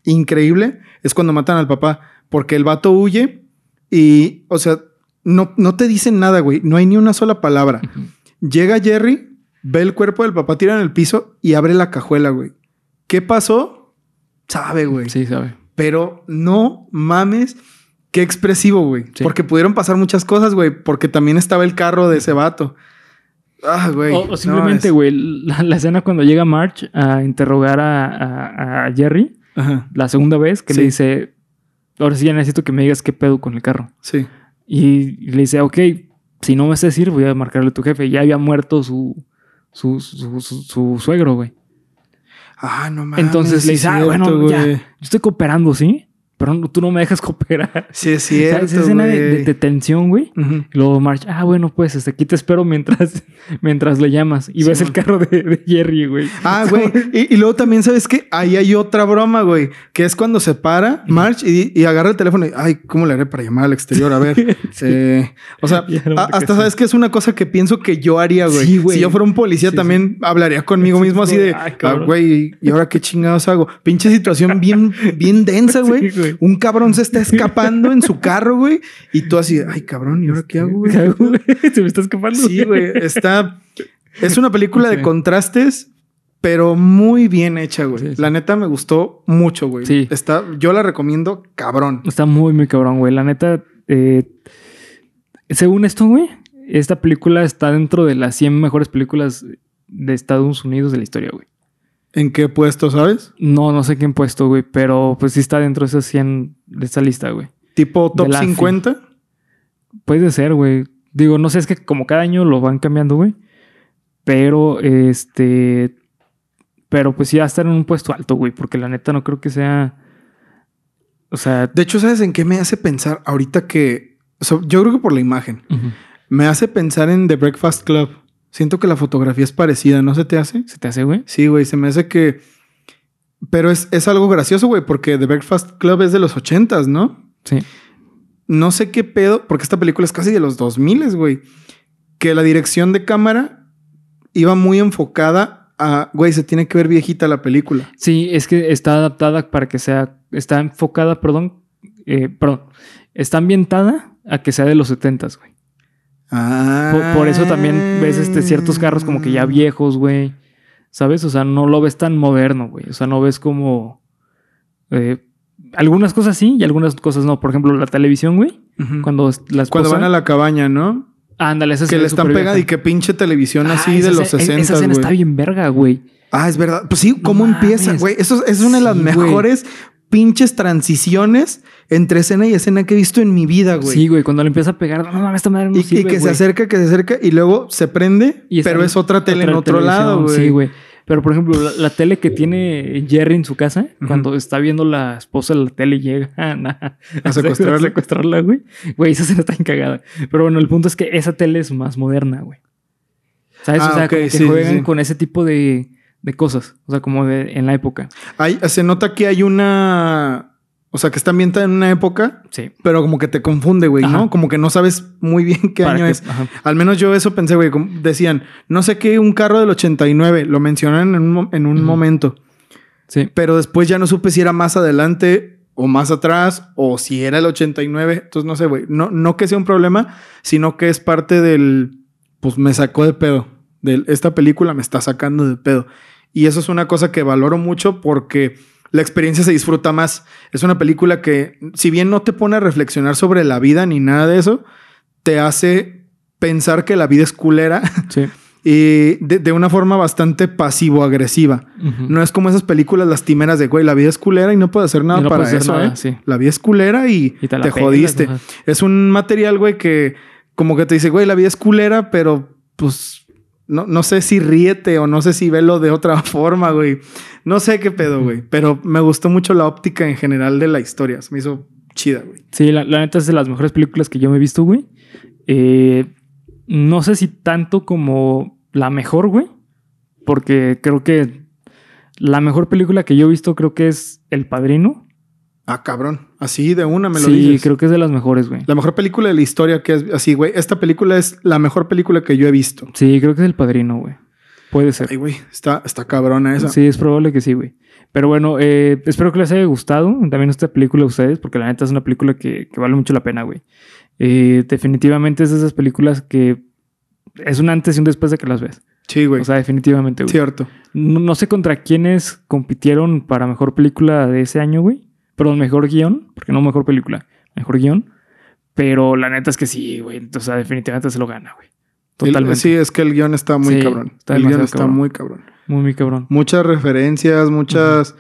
increíble es cuando matan al papá. Porque el vato huye y, o sea, no, no te dicen nada, güey. No hay ni una sola palabra. Llega Jerry, ve el cuerpo del papá tirado en el piso y abre la cajuela, güey. ¿Qué pasó? Sabe, güey. Sí, sabe. Pero no mames. Qué expresivo, güey. Sí. Porque pudieron pasar muchas cosas, güey. Porque también estaba el carro de ese vato. Ah, güey. O, simplemente, güey, la, la escena cuando llega March a interrogar a, a- a Jerry, Ajá. la segunda vez, que Sí. le dice, ahora sí ya necesito que me digas qué pedo con el carro. Sí. Y, y le dice, ok, si no me sé decir, voy a marcarle a tu jefe. Ya había muerto su, su, su, su- su suegro, güey. Ah, no mames. Entonces le dice, ah, bueno, ya, yo estoy cooperando, ¿sí? Pero no- tú no me dejas cooperar. Sí, es cierto. esa escena de, de- güey. de tensión, güey. Y luego March, ah, bueno, pues este, aquí te espero mientras, mientras le llamas. Y Sí, ves el carro de, de Jerry, güey. Ah, güey. Y, y luego también, ¿sabes qué? Ahí hay otra broma, güey. Que es cuando se para March y, y agarra el teléfono y, ay, ¿cómo le haré para llamar al exterior? A ver. eh, o sea, no, a- hasta sabes que es una cosa que pienso que yo haría, güey. Sí, güey. si yo fuera un policía también hablaría conmigo mismo así de, ay, ah, güey, ¿y ahora qué chingados hago? Pinche situación bien, bien densa, güey. Güey. Un cabrón se está escapando en su carro, güey. Y tú así, ay, cabrón, ¿y ahora qué hago, güey? Se me está escapando. Sí, güey. Está. Es una película de contrastes, pero muy bien hecha, güey. Sí, sí. La neta me gustó mucho, güey. Sí. Está, yo la recomiendo cabrón. Está muy, muy cabrón, güey. La neta, eh, según esto, güey, esta película está dentro de las 100 mejores películas de Estados Unidos de la historia, güey. ¿En qué puesto, sabes? No, no sé quién puesto, güey, pero pues sí está dentro de esas 100 de esta lista, güey. Tipo top De la 50. Puede ser, güey. Digo, no sé, es que como cada año lo van cambiando, güey. Pero, este... Pero pues sí va a estar en un puesto alto, güey, porque la neta no creo que sea... O sea... De hecho, ¿sabes en qué me hace pensar ahorita que. o sea, yo creo que por la imagen. Me hace pensar en The Breakfast Club. Siento que la fotografía es parecida, ¿no se te hace? ¿Se te hace, güey? Sí, güey, se me hace que. Pero es, es algo gracioso, güey, porque The Breakfast Club es de los ochentas, ¿no? Sí. no sé qué pedo, porque esta película es casi de los 2000, güey. Que la dirección de cámara iba muy enfocada a, güey, se tiene que ver viejita la película. Sí, es que está adaptada para que sea... Está enfocada, perdón. eh, perdón. Está ambientada a que sea de los 70s, güey. Ah. Por, por eso también ves este, ciertos carros como que ya viejos, güey. ¿Sabes? O sea, no lo ves tan moderno, güey. O sea, no ves como... eh, algunas cosas sí y algunas cosas no. Por ejemplo, la televisión, güey. Cuando la esposa... Cuando van a la cabaña, ¿no? Ándale, esa Que le están vieja. y que pinche televisión Ah, así de los escena- 60, Esa escena está bien verga, güey. Ah, es verdad. Pues sí, ¿cómo No empieza, güey? Eso es una de las Sí, mejores pinches transiciones entre escena y escena que he visto en mi vida, güey. Sí, güey. Cuando le empieza a pegar, no mames, esta madre no Y, y sirve, que se güey". acerca, que se acerca y luego se prende, Y pero es otra tele en otro lado, güey. Sí, güey. Pero, por ejemplo, la, la tele que tiene Jerry en su casa, cuando está viendo la esposa de la tele y llega a, A secuestrarla. a secuestrarla, güey. Güey, esa escena está encagada. Pero bueno, el punto es que esa tele es más moderna, güey. ¿Sabes? Ah, o sea, que sí, sí, juegan sí. con ese tipo de, de cosas. O sea, como de, en la época. Hay- se nota que hay una O sea, que está ambientada en una época, Sí. pero como que te confunde, güey, ¿no? Como que no sabes muy bien qué Para año que- es. ajá. Al menos yo eso pensé, güey. como Decían, no sé qué, un carro del 89. Lo mencionan en un, en un momento. Sí. Pero después ya no supe si era más adelante o más atrás o si era el 89. Entonces no sé, güey. No, no que sea un problema, sino que es parte del... Pues me sacó de pedo. De esta película me está sacando de pedo. Y eso es una cosa que valoro mucho porque la experiencia se disfruta más. Es una película que, si bien no te pone a reflexionar sobre la vida ni nada de eso, te hace pensar que la vida es culera Sí. y de, de una forma bastante pasivo-agresiva. No es como esas películas lastimeras de, güey, la vida es culera y no puedo hacer nada no para puedes eso, nada, ¿eh? sí. La vida es culera y, Y te jodiste. Es un material, güey, que como que te dice, güey, la vida es culera, pero pues no, no sé si ríete o no sé si velo de otra forma, güey. No sé qué pedo, güey. Pero me gustó mucho la óptica en general de la historia. Se me hizo chida, güey. Sí, la, la neta es de las mejores películas que yo me he visto, güey. Eh, no sé si tanto como la mejor, güey. Porque creo que la mejor película que yo he visto creo que es El Padrino. Ah, cabrón. Así de una me lo sí, dices. creo que es de las mejores, güey. La mejor película de la historia que es así, güey. Esta película es la mejor película que yo he visto. Sí, creo que es El Padrino, güey. Puede ser. Ay, güey, está, está cabrona esa. Sí, es probable que sí, güey. Pero bueno, eh, espero que les haya gustado también esta película a ustedes, porque la neta es una película que, que vale mucho la pena, güey. Eh, definitivamente es de esas películas que es un antes y un después de que las ves. Sí, güey. O sea, definitivamente, güey. Cierto. No, no sé contra quiénes compitieron para mejor película de ese año, güey. Perdón, mejor guion, porque no mejor película, mejor guion. Pero la neta es que sí, güey. O sea, definitivamente se lo gana, güey. El- Totalmente. sí, es que el guion está muy Sí, cabrón. está el guion está cabrón. muy cabrón. Muy, muy cabrón. Muchas referencias, muchas.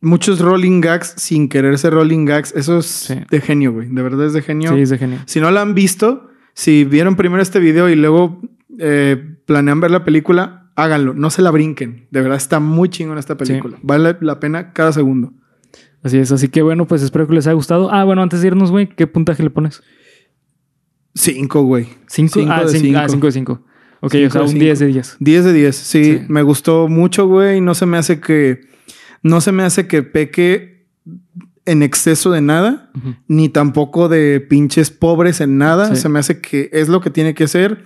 Muchos rolling gags sin querer ser rolling gags. Eso es Sí. de genio, güey. De verdad es de genio. Sí, es de genio. Si no la han visto, si vieron primero este video y luego eh, planean ver la película, háganlo. No se la brinquen. De verdad está muy chingón esta película. Vale la pena cada segundo. Así es. Así que bueno, pues espero que les haya gustado. Ah, bueno, antes de irnos, güey, ¿qué puntaje le pones? Cinco, güey. ¿Cinco? Cinco ah, de cinco. cinco. Ah, cinco de cinco. Ok, Cinco o sea, un cinco. 10 de 10. 10 de 10. Sí, Sí. me gustó mucho, güey. No se me hace que. No se me hace que peque en exceso de nada, ni tampoco de pinches pobres en nada. Sí. Se me hace que es lo que tiene que ser.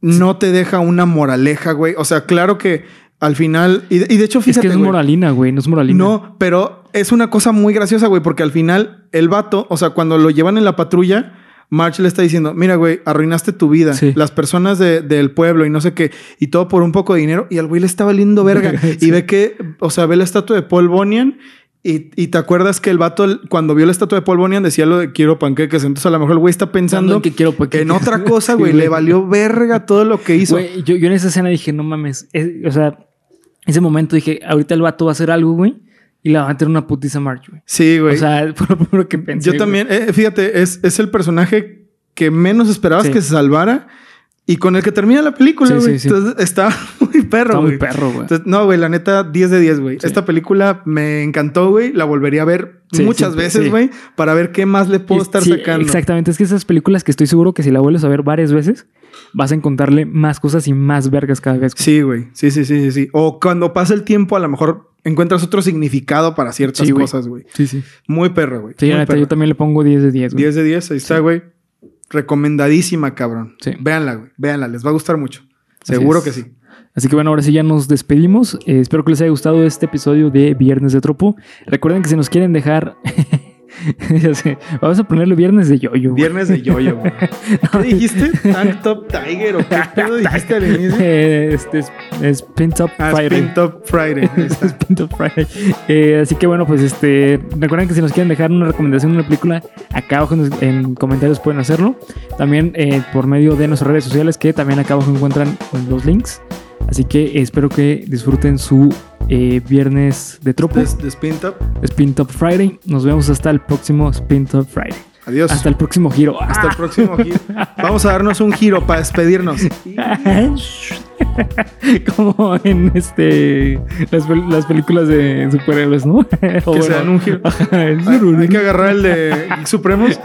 No te deja una moraleja, güey. O sea, claro que al final. Y de, y de hecho, Es fíjate. que es güey, moralina, güey, no es moralina. no, pero es una cosa muy graciosa, güey, porque al final el vato, o sea, cuando lo llevan en la patrulla, March le está diciendo, mira, güey, arruinaste tu vida, Sí. las personas de- del pueblo y no sé qué, y todo por un poco de dinero, y al güey le está valiendo verga. Sí. Y ve que, o sea, ve la estatua de Paul Bunyan. Y, y te acuerdas que el vato, cuando vio la estatua de Paul Bunyan, decía lo de quiero panqueques. Entonces, a lo mejor el güey está pensando en que quiero panqueques. en otra cosa, güey. Le valió verga todo lo que hizo. Güey, yo, yo en esa escena dije, no mames. es- o sea, ese momento dije, ahorita el vato va a hacer algo, güey, y le va a meter una putiza March, güey. Sí, güey. O sea, fue lo primero que pensé. Yo también, eh, fíjate, es, es el personaje que menos esperabas Sí. que se salvara y con el que termina la película, güey. sí, sí. Entonces está muy perro, Está muy perro, güey. No, güey, la neta, 10 de 10, güey. Esta película me encantó, güey. La volvería a ver muchas veces, güey, para ver qué más le puedo Y- estar sacando. Exactamente. Es que esas películas que estoy seguro que si la vuelves a ver varias veces, vas a encontrarle más cosas y más vergas cada vez. Sí, güey. Sí, sí, sí, sí, sí. O cuando pasa el tiempo, a lo mejor encuentras otro significado para ciertas Sí, güey. cosas, güey. Sí, sí. Muy perro, güey. Sí, Muy perro. yo también le pongo 10 de 10, güey. 10 de 10, ahí está, güey. Recomendadísima, cabrón. Sí. Véanla, güey. Véanla, les va a gustar mucho. Así Seguro es. que sí. Así que bueno, ahora sí ya nos despedimos. Eh, espero que les haya gustado este episodio de Viernes de Tropo. Recuerden que si nos quieren dejar. ya sé, vamos a ponerle Viernes de Yoyo. güey. Viernes de yoyo, güey. ¿Qué dijiste? ¿Tank Top Tiger o qué pedo dijiste al inicio? Eh, este es, es Pin Top Ah, Friday. Top. Es Pin Top Friday. Eh, así que bueno, pues este. Recuerden que si nos quieren dejar una recomendación de una película, acá abajo en, en comentarios pueden hacerlo. También eh, por medio de nuestras redes sociales, que también acá abajo encuentran los links. Así que espero que disfruten su eh, viernes de tropo. De, de Spin Top. Spin Top Friday. Nos vemos hasta el próximo Spin Top Friday. Adiós. Hasta el próximo giro. Hasta el próximo giro. Vamos a darnos un giro para despedirnos. Como en este las, las películas de superhéroes, ¿no? Que se dan un giro. Hay, hay que agarrar el de Supremos.